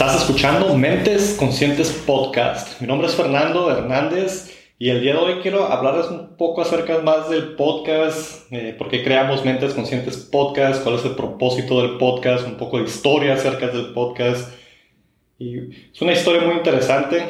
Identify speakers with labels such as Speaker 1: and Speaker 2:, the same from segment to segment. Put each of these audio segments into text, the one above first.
Speaker 1: Estás escuchando Mentes Conscientes Podcast. Mi nombre es Fernando Hernández y el día de hoy quiero hablarles un poco acerca más del podcast, eh, por qué creamos Mentes Conscientes Podcast, cuál es el propósito del podcast, un poco de historia acerca del podcast. Es una historia muy interesante,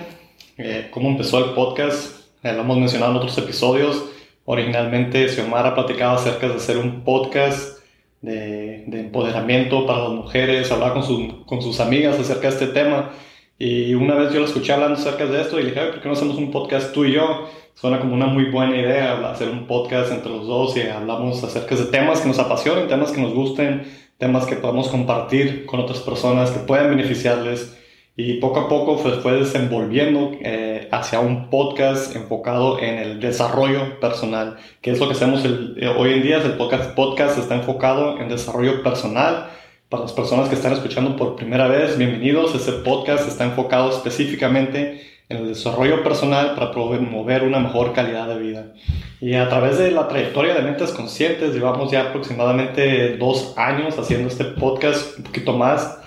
Speaker 1: eh, cómo empezó el podcast, eh, lo hemos mencionado en otros episodios. Originalmente Xiomara platicado acerca de hacer un podcast de, empoderamiento para las mujeres, hablaba con, con sus amigas acerca de este tema. Y una vez yo la escuché hablando acerca de esto y le dije, ¿por qué no hacemos un podcast tú y yo? Suena como una muy buena idea hacer un podcast entre los dos y hablamos acerca de temas que nos apasionen, temas que nos gusten, temas que podamos compartir con otras personas que puedan beneficiarles y poco a poco pues, fue desenvolviendo eh, hacia un podcast enfocado en el desarrollo personal, que es lo que hacemos eh, hoy en día, el podcast, podcast está enfocado en desarrollo personal. Para las personas que están escuchando por primera vez, bienvenidos. Este podcast está enfocado específicamente en el desarrollo personal para promover una mejor calidad de vida. Y a través de la trayectoria de Mentes Conscientes, llevamos ya aproximadamente dos años haciendo este podcast, un poquito más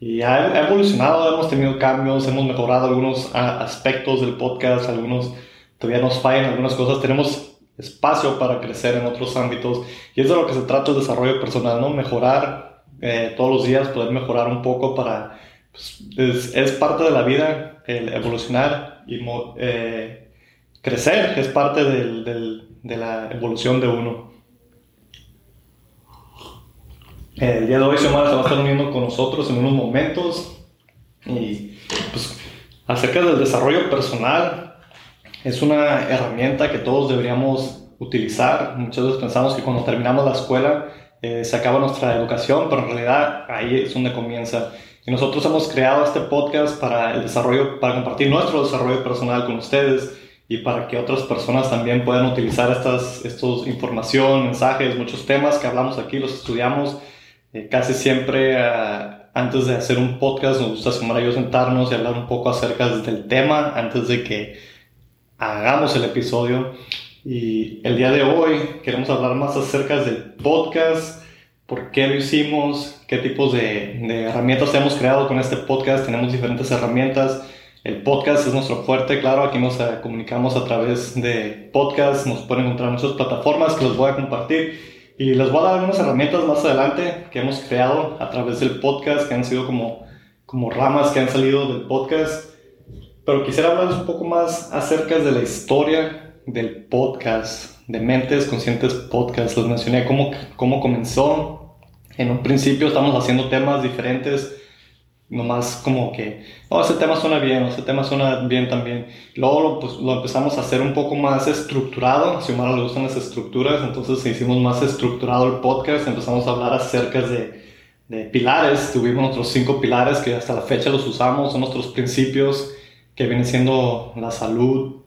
Speaker 1: y ha, evolucionado, hemos tenido cambios, hemos mejorado algunos aspectos del podcast, algunos todavía nos fallan algunas cosas, tenemos espacio para crecer en otros ámbitos y es de lo que se trata el desarrollo personal, ¿no? Mejorar eh, todos los días, poder mejorar un poco para... Pues, es, parte de la vida el evolucionar y eh, crecer, es parte del, de la evolución de uno. El día de hoy Xiomara se va a estar uniendo con nosotros en unos momentos y pues acerca del desarrollo personal es una herramienta que todos deberíamos utilizar. Muchas veces pensamos que cuando terminamos la escuela eh, se acaba nuestra educación, pero en realidad ahí es donde comienza. Y nosotros hemos creado este podcast para el desarrollo, para compartir nuestro desarrollo personal con ustedes y para que otras personas también puedan utilizar estas, estos información, mensajes, muchos temas que hablamos aquí, los estudiamos eh, casi siempre ah, antes de hacer un podcast nos gusta sumar yo sentarnos y hablar un poco acerca del tema antes de que hagamos el episodio. Y el día de hoy queremos hablar más acerca del podcast, por qué lo hicimos, qué tipos de, herramientas hemos creado con este podcast. Tenemos diferentes herramientas. El podcast es nuestro fuerte, claro, aquí nos ah, comunicamos a través de podcast, nos pueden encontrar en nuestras plataformas que los voy a compartir y les voy a dar algunas herramientas más adelante que hemos creado a través del podcast, que han sido como, como ramas que han salido del podcast. Pero quisiera hablarles un poco más acerca de la historia del podcast, de Mentes Conscientes Podcast. Les mencioné cómo, cómo comenzó. En un principio estamos haciendo temas diferentes nomás como que, oh, ese tema suena bien, ese tema suena bien también. Luego pues, lo empezamos a hacer un poco más estructurado, a Xiomara le gustan las estructuras, entonces hicimos más estructurado el podcast, empezamos a hablar acerca de, de pilares, tuvimos nuestros cinco pilares que hasta la fecha los usamos, son nuestros principios que vienen siendo la salud,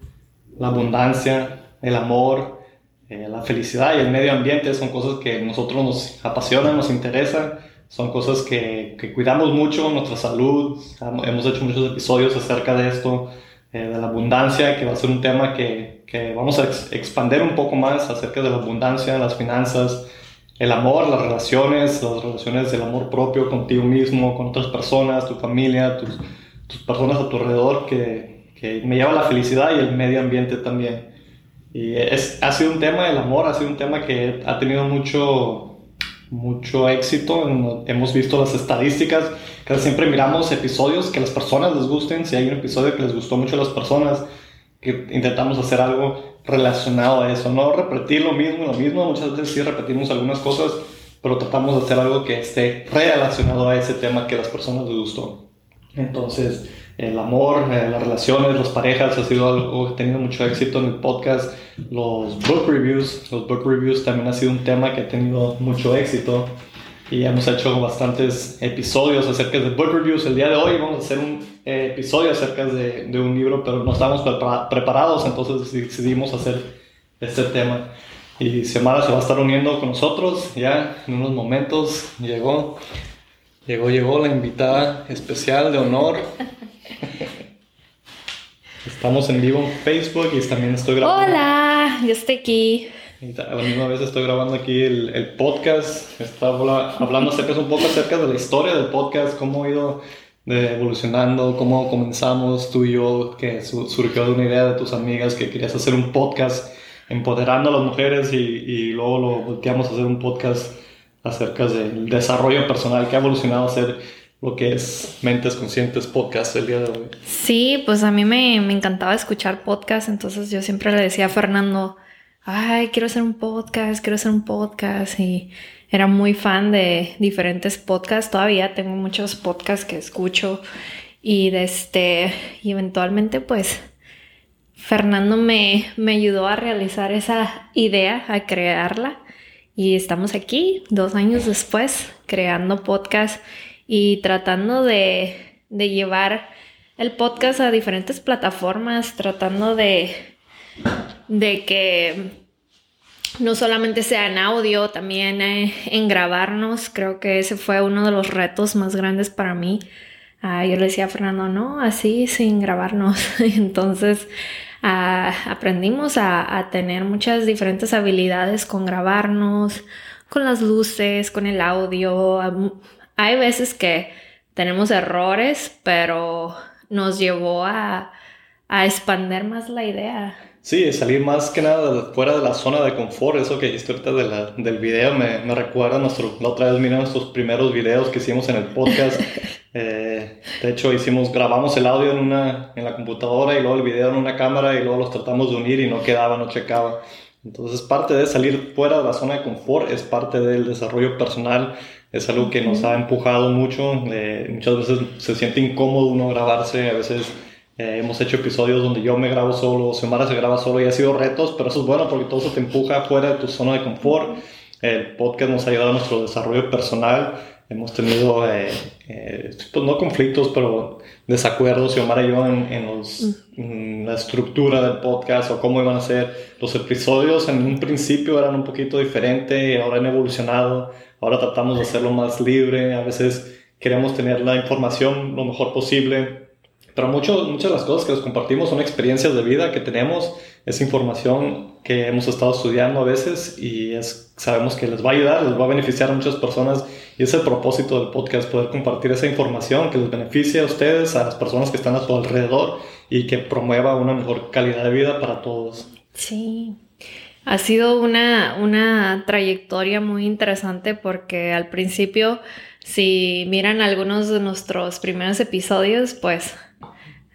Speaker 1: la abundancia, el amor, eh, la felicidad y el medio ambiente, son cosas que a nosotros nos apasionan, nos interesan son cosas que, que, cuidamos mucho, nuestra salud. Hemos hecho muchos episodios acerca de esto, eh, de la abundancia, que va a ser un tema que, que vamos a expandir un poco más acerca de la abundancia, las finanzas, el amor, las relaciones, las relaciones del amor propio contigo mismo, con otras personas, tu familia, tus, tus personas a tu alrededor, que, que me lleva a la felicidad y el medio ambiente también. Y es, ha sido un tema, el amor ha sido un tema que ha tenido mucho mucho éxito. Hemos visto las estadísticas, que siempre miramos episodios que las personas les gusten. Si hay un episodio que les gustó mucho a las personas, que intentamos hacer algo relacionado a eso. No repetir lo mismo, lo mismo. Muchas veces sí repetimos algunas cosas, pero tratamos de hacer algo que esté relacionado a ese tema que a las personas les gustó. Entonces, el amor, eh, las relaciones, las parejas ha sido algo que ha tenido mucho éxito en el podcast. Los book reviews, los book reviews también ha sido un tema que ha tenido mucho éxito y hemos hecho bastantes episodios acerca de book reviews. El día de hoy vamos a hacer un eh, episodio acerca de, de, un libro, pero no estamos preparados, entonces decidimos hacer este tema. Y Xiomara se va a estar uniendo con nosotros ya en unos momentos. Llegó, llegó, llegó la invitada especial de honor. Estamos en vivo en Facebook y también estoy grabando.
Speaker 2: Hola, yo estoy aquí.
Speaker 1: a la misma vez estoy grabando aquí el, el podcast. Estaba hablando acerca, un poco acerca de la historia del podcast, cómo ha ido de evolucionando, cómo comenzamos tú y yo, que surgió de una idea de tus amigas que querías hacer un podcast empoderando a las mujeres y, y luego lo volteamos a hacer un podcast acerca del desarrollo personal que ha evolucionado a ser lo que es Mentes Conscientes Podcast el día de hoy.
Speaker 2: Sí, pues a mí me, me encantaba escuchar podcast, entonces yo siempre le decía a Fernando, ay, quiero hacer un podcast, quiero hacer un podcast y era muy fan de diferentes podcasts, todavía tengo muchos podcasts que escucho y este, y eventualmente pues Fernando me, me ayudó a realizar esa idea, a crearla y estamos aquí dos años después creando podcast y tratando de, de llevar el podcast a diferentes plataformas, tratando de, de que no solamente sea en audio, también eh, en grabarnos. Creo que ese fue uno de los retos más grandes para mí. Ah, yo le decía a Fernando, no, así sin grabarnos. Entonces ah, aprendimos a, a, tener muchas diferentes habilidades con grabarnos, con las luces, con el audio. Hay veces que tenemos errores, pero nos llevó a, a expander más la idea.
Speaker 1: Sí, salir más que nada fuera de la zona de confort, eso que dijiste ahorita de la, del video, me, me recuerda nuestro, la otra vez miré nuestros primeros videos que hicimos en el podcast. Eh, de hecho, hicimos, grabamos el audio en, una, en la computadora y luego el video en una cámara y luego los tratamos de unir y no quedaba, no checaba. Entonces, parte de salir fuera de la zona de confort es parte del desarrollo personal, es algo que nos ha empujado mucho. Eh, muchas veces se siente incómodo uno grabarse, a veces eh, hemos hecho episodios donde yo me grabo solo, Xiomara se graba solo y ha sido retos, pero eso es bueno porque todo eso te empuja fuera de tu zona de confort. El podcast nos ha ayudado a nuestro desarrollo personal. Hemos tenido, eh, eh, pues no conflictos, pero desacuerdos, Xiomara y yo, en, en, los, en, la estructura del podcast o cómo iban a ser los episodios. En un principio eran un poquito diferente, ahora han evolucionado. Ahora tratamos de hacerlo más libre. A veces queremos tener la información lo mejor posible pero mucho, muchas de las cosas que les compartimos son experiencias de vida que tenemos, es información que hemos estado estudiando a veces y es, sabemos que les va a ayudar, les va a beneficiar a muchas personas y es el propósito del podcast, poder compartir esa información que les beneficie a ustedes, a las personas que están a su alrededor y que promueva una mejor calidad de vida para todos.
Speaker 2: Sí. Ha sido una, una trayectoria muy interesante porque al principio, si miran algunos de nuestros primeros episodios, pues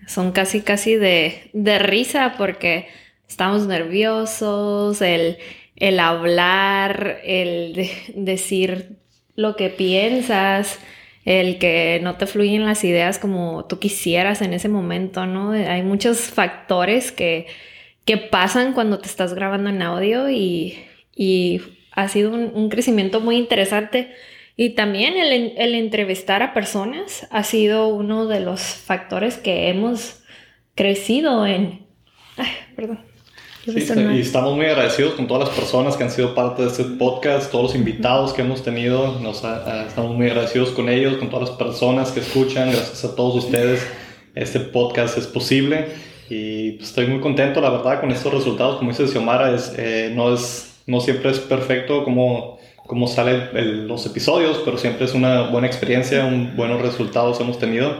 Speaker 2: son casi casi de, de risa porque estamos nerviosos, el, el hablar, el decir lo que piensas, el que no te fluyen las ideas como tú quisieras en ese momento, ¿no? Hay muchos factores que, que pasan cuando te estás grabando en audio y, y ha sido un, crecimiento muy interesante y también el, el, entrevistar a personas ha sido uno de los factores que hemos crecido en... Ay, perdón.
Speaker 1: Sí, y estamos muy agradecidos con todas las personas que han sido parte de este podcast, todos los invitados que hemos tenido, nos estamos muy agradecidos con ellos, con todas las personas que escuchan, gracias a todos ustedes. Este podcast es posible. Y pues, estoy muy contento la verdad con estos resultados, como dice Xiomara, es, eh, no, es, no siempre es perfecto como cómo salen los episodios, pero siempre es una buena experiencia, un, buenos resultados hemos tenido.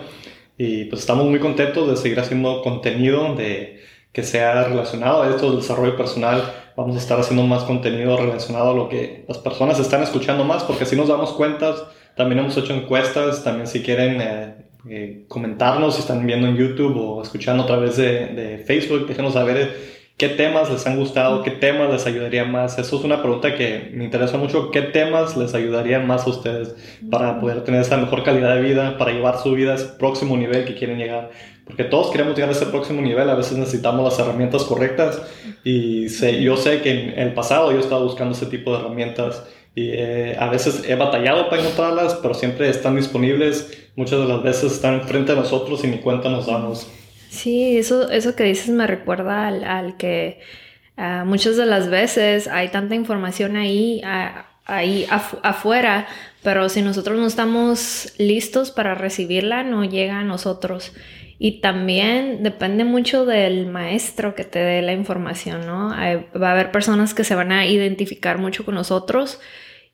Speaker 1: Y pues estamos muy contentos de seguir haciendo contenido de, que sea relacionado a esto, del desarrollo personal. Vamos a estar haciendo más contenido relacionado a lo que las personas están escuchando más, porque así nos damos cuenta. También hemos hecho encuestas, también si quieren eh, eh, comentarnos, si están viendo en YouTube o escuchando a través de, de Facebook, déjenos saber ¿Qué temas les han gustado? ¿Qué temas les ayudarían más? Eso es una pregunta que me interesa mucho. ¿Qué temas les ayudarían más a ustedes para poder tener esa mejor calidad de vida, para llevar su vida a ese próximo nivel que quieren llegar? Porque todos queremos llegar a ese próximo nivel, a veces necesitamos las herramientas correctas y sé, yo sé que en el pasado yo estaba buscando ese tipo de herramientas y eh, a veces he batallado para encontrarlas, pero siempre están disponibles, muchas de las veces están frente a nosotros y ni cuenta nos damos.
Speaker 2: Sí, eso, eso que dices me recuerda al, que ah, muchas de las veces hay tanta información ahí, ah, ahí afuera, pero si nosotros no estamos listos para recibirla, no llega a nosotros. Y también depende mucho del maestro que te dé la información, ¿no? va a haber personas que se van a identificar mucho con nosotros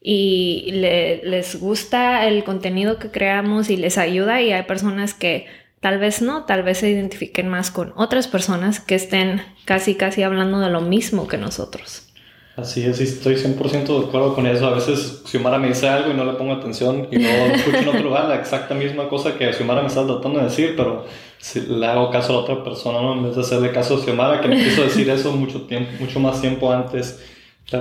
Speaker 2: y les gusta el contenido que creamos y les ayuda y hay personas que tal vez no, tal vez se identifiquen más con otras personas que estén casi casi hablando de lo mismo que nosotros.
Speaker 1: Así es, estoy 100% de acuerdo con eso. A veces Xiomara me dice algo y no le pongo atención y no escucho en otro lugar la exacta misma cosa que Xiomara me está tratando de decir, pero si le hago caso a la otra persona, ¿no? En vez de hacerle caso a Xiomara, que me quiso decir eso mucho, tiempo, mucho más tiempo antes.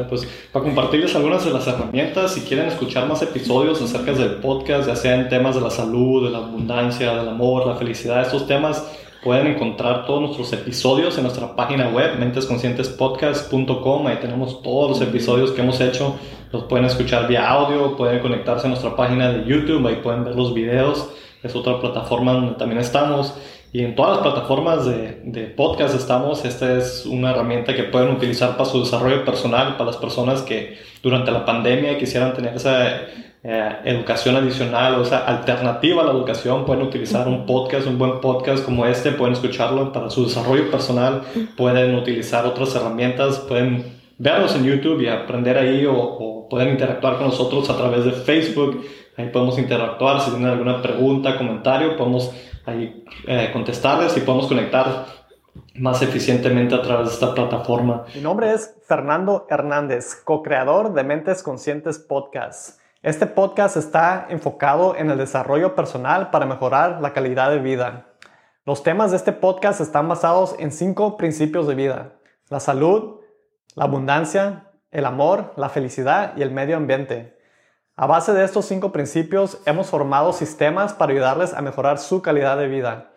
Speaker 1: pues para compartirles algunas de las herramientas, si quieren escuchar más episodios acerca del podcast, ya sea en temas de la salud, de la abundancia, del amor, la felicidad, estos temas, Pueden encontrar todos nuestros episodios en nuestra página web, mentesconscientespodcast.com. Ahí tenemos todos los episodios que hemos hecho. Los pueden escuchar vía audio, pueden conectarse a nuestra página de YouTube, ahí pueden ver los videos. Es otra plataforma donde también estamos. Y en todas las plataformas de, de podcast estamos. Esta es una herramienta que pueden utilizar para su desarrollo personal, para las personas que durante la pandemia quisieran tener esa eh, educación adicional, o sea, alternativa a la educación, pueden utilizar un podcast, un buen podcast como este, pueden escucharlo para su desarrollo personal, pueden utilizar otras herramientas, pueden verlos en YouTube y aprender ahí o, pueden interactuar con nosotros a través de Facebook, ahí podemos interactuar, si tienen alguna pregunta, comentario, podemos ahí eh, contestarles y podemos conectar más eficientemente a través de esta plataforma.
Speaker 3: Mi nombre es Fernando Hernández, co-creador de Mentes Conscientes Podcast. Este podcast está enfocado en el desarrollo personal para mejorar la calidad de vida. Los temas de este podcast están basados en cinco principios de vida. La salud, la abundancia, el amor, la felicidad y el medio ambiente. A base de estos cinco principios hemos formado sistemas para ayudarles a mejorar su calidad de vida.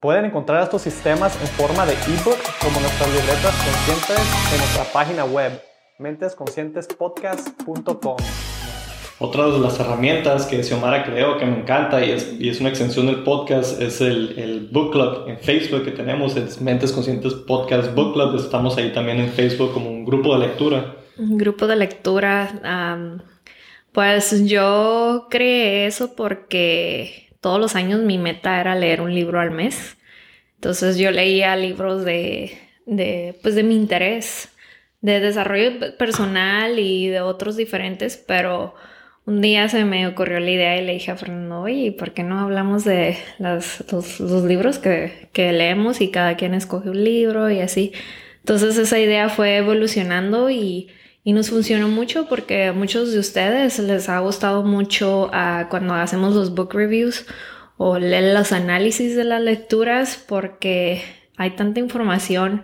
Speaker 3: Pueden encontrar estos sistemas en forma de ebook como nuestras libretas conscientes en nuestra página web mentesconscientespodcast.com.
Speaker 1: Otra de las herramientas que Xiomara creó que me encanta y es, y es una extensión del podcast es el, el, Book Club en Facebook que tenemos, es Mentes Conscientes Podcast Book Club. Estamos ahí también en Facebook como un grupo de lectura.
Speaker 2: Un grupo de lectura. pues yo creé eso porque todos los años mi meta era leer un libro al mes. Entonces yo leía libros de, de, pues de mi interés, de desarrollo personal y de otros diferentes, pero un día se me ocurrió la idea y le dije a Fernando, oye, ¿por qué no hablamos de los, libros que, leemos y cada quien escoge un libro y así? Entonces esa idea fue evolucionando y, nos funcionó mucho porque a muchos de ustedes les ha gustado mucho ah, cuando hacemos los book reviews o leen los análisis de las lecturas porque hay tanta información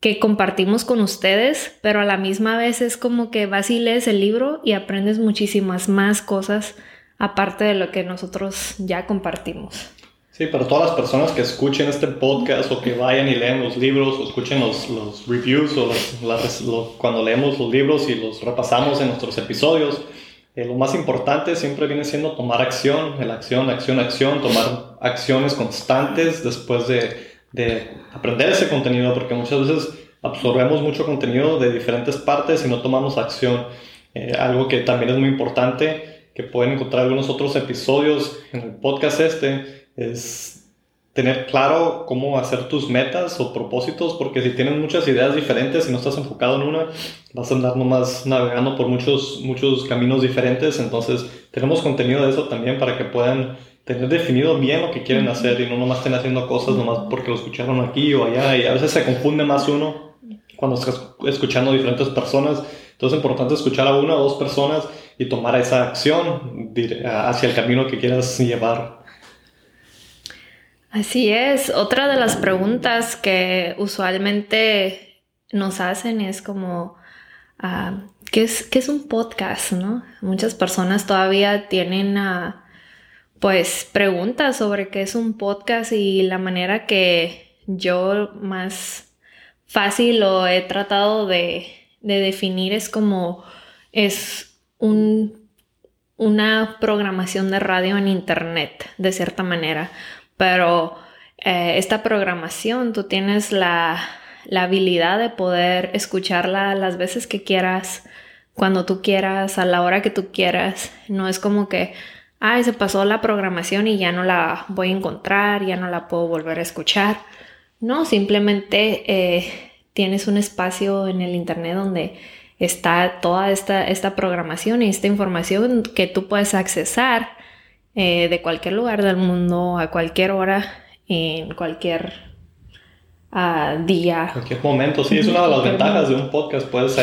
Speaker 2: que compartimos con ustedes, pero a la misma vez es como que vas y lees el libro y aprendes muchísimas más cosas aparte de lo que nosotros ya compartimos.
Speaker 1: Sí, para todas las personas que escuchen este podcast o que vayan y leen los libros o escuchen los, los reviews o las, cuando leemos los libros y los repasamos en nuestros episodios, eh, lo más importante siempre viene siendo tomar acción, la acción, acción, acción, tomar acciones constantes después de de aprender ese contenido, porque muchas veces absorbemos mucho contenido de diferentes partes y no tomamos acción. Eh, algo que también es muy importante, que pueden encontrar algunos otros episodios en el podcast este, es tener claro cómo hacer tus metas o propósitos, porque si tienes muchas ideas diferentes y no estás enfocado en una, vas a andar nomás navegando por muchos, muchos caminos diferentes. Entonces, tenemos contenido de eso también para que puedan tener definido bien lo que quieren hacer y no nomás estén haciendo cosas nomás porque lo escucharon aquí o allá y a veces se confunde más uno cuando estás escuchando a diferentes personas. Entonces es importante escuchar a una o dos personas y tomar esa acción hacia el camino que quieras llevar.
Speaker 2: Así es. Otra de las preguntas que usualmente nos hacen es como, ah, ¿qué, es, ¿qué es un podcast? ¿no? Muchas personas todavía tienen... a pues preguntas sobre qué es un podcast y la manera que yo más fácil lo he tratado de, definir es como es un, una programación de radio en internet, de cierta manera. Pero eh, esta programación tú tienes la habilidad de poder escucharla las veces que quieras, cuando tú quieras, a la hora que tú quieras. No es como que ay, se pasó la programación y ya no la voy a encontrar, ya no la puedo volver a escuchar. No, simplemente eh, tienes un espacio en el Internet donde está toda esta, esta programación y esta información que tú puedes accesar eh, de cualquier lugar del mundo, a cualquier hora, en cualquier uh, día.
Speaker 1: Cualquier momento, sí, es una de las ventajas de un podcast. Puedes, eh,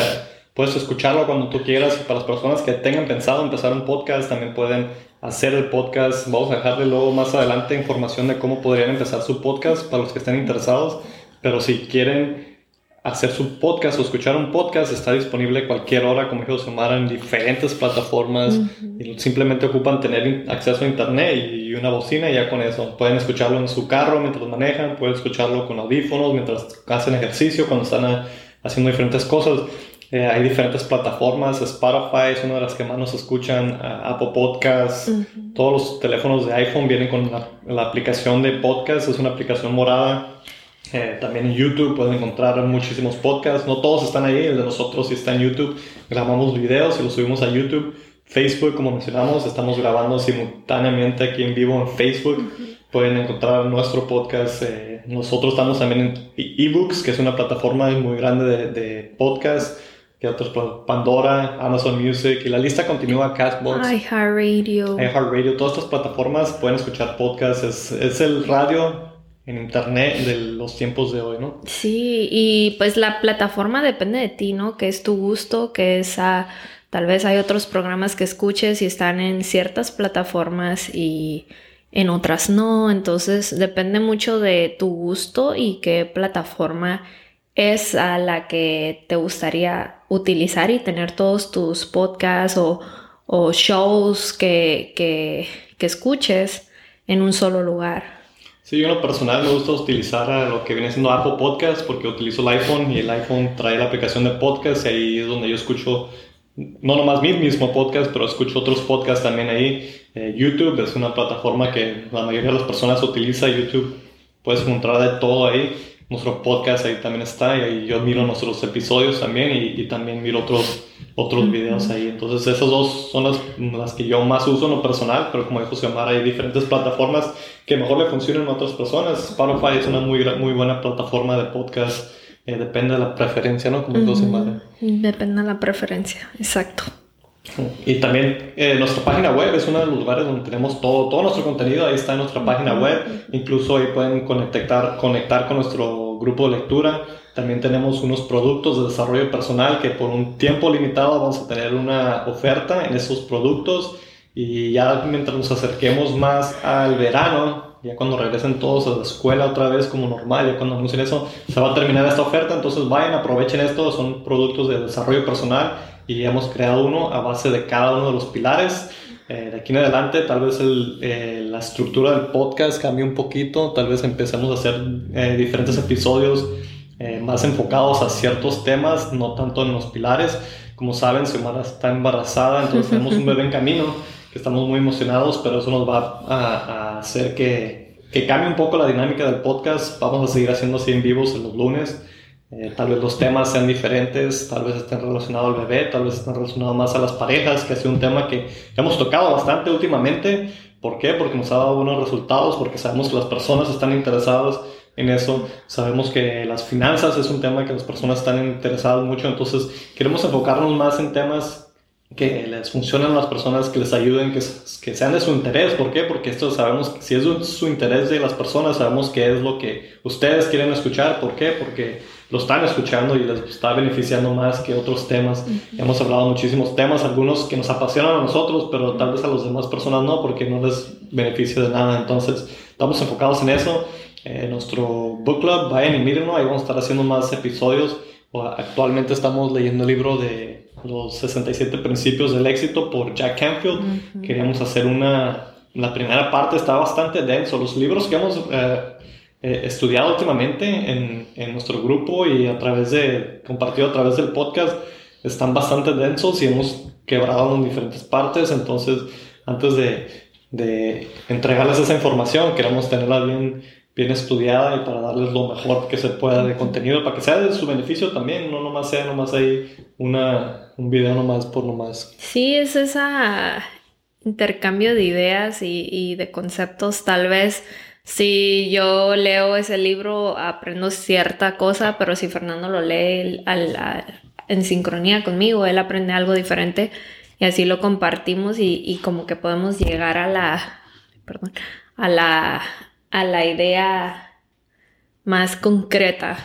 Speaker 1: puedes escucharlo cuando tú quieras. Para las personas que tengan pensado empezar un podcast, también pueden hacer el podcast. Vamos a dejarle luego más adelante información de cómo podrían empezar su podcast para los que estén interesados. Pero si quieren hacer su podcast o escuchar un podcast está disponible cualquier hora, como dijo Xiomara, en diferentes plataformas. y simplemente ocupan tener acceso a internet y una bocina y ya con eso. Pueden escucharlo en su carro mientras manejan, pueden escucharlo con audífonos mientras hacen ejercicio, cuando están haciendo diferentes cosas. Eh, hay diferentes plataformas, Spotify es una de las que más nos escuchan, Apple Podcasts, todos los teléfonos de iPhone vienen con la, la aplicación de podcast, es una aplicación morada eh, también en YouTube pueden encontrar muchísimos podcasts. No todos están ahí, el de nosotros sí está en YouTube. Grabamos videos y los subimos a YouTube. Facebook, como mencionamos, estamos grabando simultáneamente aquí en vivo en Facebook. Pueden encontrar nuestro podcast. Eh, nosotros estamos también en eBooks, que es una plataforma muy grande de, de podcasts. Que otros, Pandora, Amazon Music y la lista continúa, Castbox.
Speaker 2: iHeartRadio.
Speaker 1: iHeartRadio, todas estas plataformas pueden escuchar podcasts. Es, es el radio en internet de los tiempos de hoy, ¿no?
Speaker 2: Sí, y pues la plataforma depende de ti, ¿no? Que es tu gusto, que es a, tal vez hay otros programas que escuches y están en ciertas plataformas y en otras no, entonces depende mucho de tu gusto y qué plataforma es a la que te gustaría utilizar y tener todos tus podcasts o, o shows que, que, que escuches en un solo lugar.
Speaker 1: Sí, yo en lo personal me gusta utilizar lo que viene siendo Apple Podcast porque utilizo el iPhone y el iPhone trae la aplicación de podcast y ahí es donde yo escucho no nomás mi mismo podcast, pero escucho otros podcasts también ahí. Eh, YouTube es una plataforma que la mayoría de las personas utiliza. YouTube puedes encontrar de todo ahí. Nuestro podcast ahí también está y ahí yo miro nuestros episodios también y, y también miro otros otros videos ahí. Entonces, esas dos son las, las, que yo más uso en lo personal, pero como dijo Xiomara, hay diferentes plataformas que mejor le funcionan a otras personas. Spotify es una muy, muy buena plataforma de podcast. Eh, depende de la preferencia, ¿no? Como dijo Xiomara.
Speaker 2: Depende de la preferencia, exacto.
Speaker 1: Y también eh, nuestra página web es uno de los lugares donde tenemos todo, todo nuestro contenido, ahí está en nuestra página web, incluso ahí pueden conectar, conectar con nuestro grupo de lectura, también tenemos unos productos de desarrollo personal que por un tiempo limitado vamos a tener una oferta en esos productos. Y ya mientras nos acerquemos más al verano, ya cuando regresen todos a la escuela otra vez como normal, ya cuando anuncien eso, se va a terminar esta oferta, entonces vayan, aprovechen esto, son productos de desarrollo personal y hemos creado uno a base de cada uno de los pilares. Eh, de aquí en adelante tal vez el, eh, la estructura del podcast cambie un poquito, tal vez empecemos a hacer eh, diferentes episodios eh, más enfocados a ciertos temas, no tanto en los pilares. Como saben, Xiomara está embarazada, entonces tenemos un bebé en camino, que estamos muy emocionados, pero eso nos va a, hacer que, que, cambie un poco la dinámica del podcast. Vamos a seguir haciendo así en vivos en los lunes. Eh, tal vez los temas sean diferentes, tal vez estén relacionados al bebé, tal vez estén relacionados más a las parejas, que ha sido un tema que hemos tocado bastante últimamente. ¿Por qué? Porque nos ha dado buenos resultados, porque sabemos que las personas están interesadas en eso. Sabemos que las finanzas es un tema que las personas están interesadas mucho, entonces queremos enfocarnos más en temas que les funcionen a las personas, que les ayuden, que, que sean de su interés. ¿Por qué? Porque esto sabemos, si es su interés de las personas, sabemos que es lo que ustedes quieren escuchar. ¿Por qué? Porque lo están escuchando y les está beneficiando más que otros temas. Hemos hablado muchísimos temas, algunos que nos apasionan a nosotros, pero tal vez a las demás personas no, porque no les beneficia de nada. Entonces, estamos enfocados en eso. Eh, nuestro book club, vayan y mírenlo, ahí vamos a estar haciendo más episodios. Actualmente estamos leyendo el libro de los 67 principios del éxito por Jack Canfield. Queríamos hacer una, la primera parte está bastante denso. Los libros que hemos eh, eh, estudiado últimamente en, en, nuestro grupo y a través de, compartido a través del podcast, están bastante densos y hemos quebrado en diferentes partes. Entonces, antes de, de entregarles esa información, queremos tenerla bien bien estudiada y para darles lo mejor que se pueda de contenido, para que sea de su beneficio también, no nomás sea nomás ahí una, un video nomás por nomás.
Speaker 2: Sí, es ese intercambio de ideas y, y, de conceptos. Tal vez si yo leo ese libro aprendo cierta cosa, pero si Fernando lo lee al, en sincronía conmigo, él aprende algo diferente y así lo compartimos y, y como que podemos llegar a la, perdón, a la, a la idea más concreta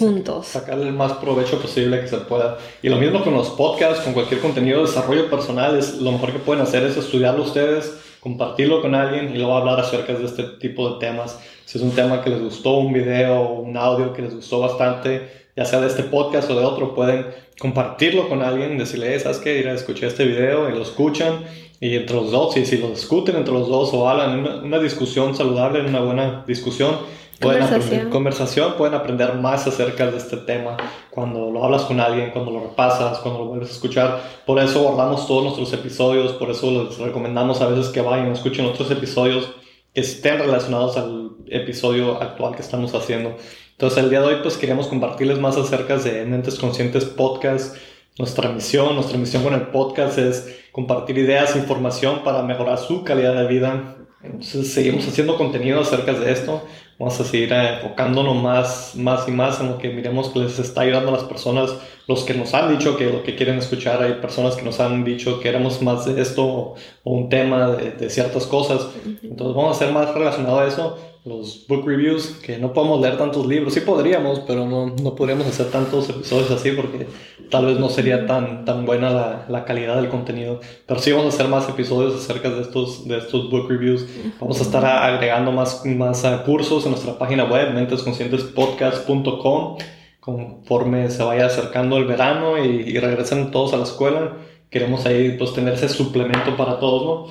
Speaker 2: juntos.
Speaker 1: Sacarle el más provecho posible que se pueda. Y lo mismo con los podcasts, con cualquier contenido de desarrollo personal, es lo mejor que pueden hacer es estudiarlo ustedes, compartirlo con alguien y luego hablar acerca de este tipo de temas. Si es un tema que les gustó, un video un audio que les gustó bastante, ya sea de este podcast o de otro, pueden compartirlo con alguien, decirle, ¿sabes qué? Ir a escuchar este video y lo escuchan y entre los dos, y si lo discuten entre los dos o hablan, una, una discusión saludable, una buena discusión, pueden aprender conversación, pueden aprender más acerca de este tema cuando lo hablas con alguien, cuando lo repasas, cuando lo vuelves a escuchar. Por eso guardamos todos nuestros episodios, por eso les recomendamos a veces que vayan, escuchen otros episodios que estén relacionados al episodio actual que estamos haciendo. Entonces el día de hoy pues queríamos compartirles más acerca de Mentes Conscientes Podcast. Nuestra misión, nuestra misión con el podcast es compartir ideas, información para mejorar su calidad de vida. Entonces seguimos haciendo contenido acerca de esto vamos a seguir enfocándonos más, más y más en lo que miremos que les está ayudando a las personas, los que nos han dicho que lo que quieren escuchar, hay personas que nos han dicho que éramos más de esto o, un tema de, de, ciertas cosas, entonces vamos a ser más relacionado a eso los book reviews, que no podemos leer tantos libros, sí podríamos, pero no, no podríamos hacer tantos episodios así porque tal vez no sería tan, tan buena la, la, calidad del contenido. Pero sí vamos a hacer más episodios acerca de estos, de estos book reviews. Vamos a estar agregando más, más uh, cursos en nuestra página web, mentesconscientespodcast.com, conforme se vaya acercando el verano y, y regresen todos a la escuela. Queremos ahí pues tener ese suplemento para todos, ¿no?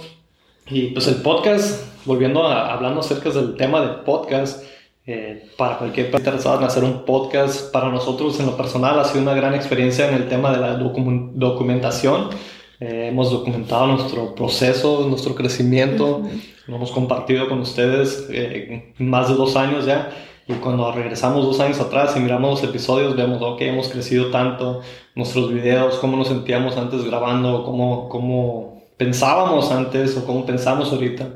Speaker 1: Y pues el podcast, volviendo a hablando acerca del tema del podcast, eh, para cualquier persona interesada en hacer un podcast, para nosotros en lo personal ha sido una gran experiencia en el tema de la documentación. Eh, hemos documentado nuestro proceso, nuestro crecimiento, lo hemos compartido con ustedes eh, más de dos años ya. Y cuando regresamos dos años atrás y miramos los episodios, vemos, ok, hemos crecido tanto, nuestros videos, cómo nos sentíamos antes grabando, cómo, cómo pensábamos antes o cómo pensamos ahorita,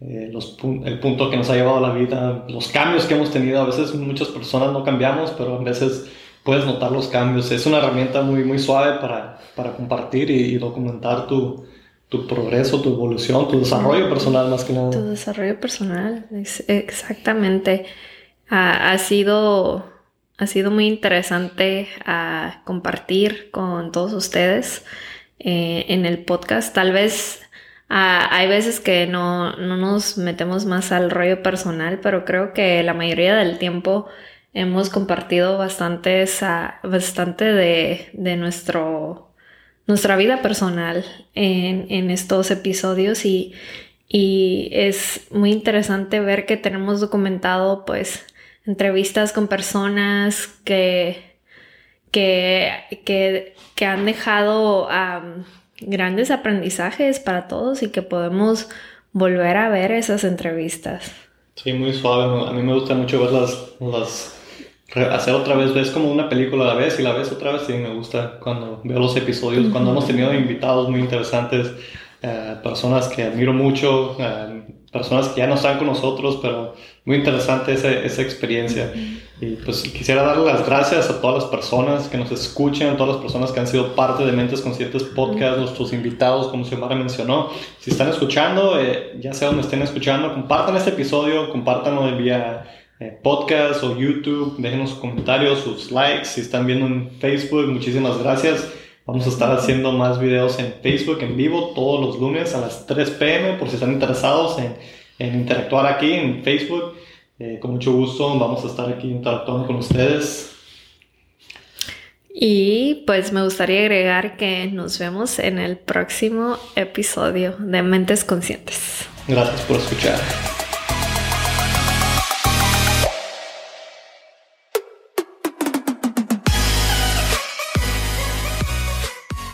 Speaker 1: eh, los, el punto que nos ha llevado a la vida, los cambios que hemos tenido. A veces muchas personas no cambiamos, pero a veces puedes notar los cambios. Es una herramienta muy, muy suave para, para compartir y, documentar tu, tu, progreso, tu evolución, tu desarrollo personal más que nada.
Speaker 2: Tu desarrollo personal, exactamente. Ha, ha sido... Ha sido muy interesante ah, compartir con todos ustedes. Eh, en el podcast. Tal vez ah, hay veces que no, no, nos metemos más al rollo personal, pero creo que la mayoría del tiempo hemos compartido bastantes, bastante de, de nuestro, nuestra vida personal en, en estos episodios y, y es muy interesante ver que tenemos documentado pues entrevistas con personas que que, que, han dejado grandes aprendizajes para todos y que podemos volver a ver esas entrevistas.
Speaker 1: Sí, muy suave. A mí me gusta mucho verlas, las, hacer otra vez. Ves como una película a la vez y la ves otra vez. Sí, me gusta cuando veo los episodios, cuando hemos tenido invitados muy interesantes, eh, personas que admiro mucho, eh, personas que ya no están con nosotros, pero muy interesante esa, esa experiencia. Y pues quisiera darle las gracias a todas las personas que nos escuchan, a todas las personas que han sido parte de Mentes Conscientes Podcast, nuestros invitados, como Xiomara mencionó. Si están escuchando, eh, ya sea donde estén escuchando, compartan este episodio, compártanlo vía eh, podcast o YouTube, déjenos sus comentarios, sus likes. Si están viendo en Facebook, muchísimas gracias. Vamos a estar haciendo más videos en Facebook en vivo todos los lunes a las 3 pm por si están interesados en, en interactuar aquí en Facebook. Eh, con mucho gusto vamos a estar aquí interactuando con ustedes.
Speaker 2: Y pues me gustaría agregar que nos vemos en el próximo episodio de Mentes Conscientes.
Speaker 1: Gracias por escuchar.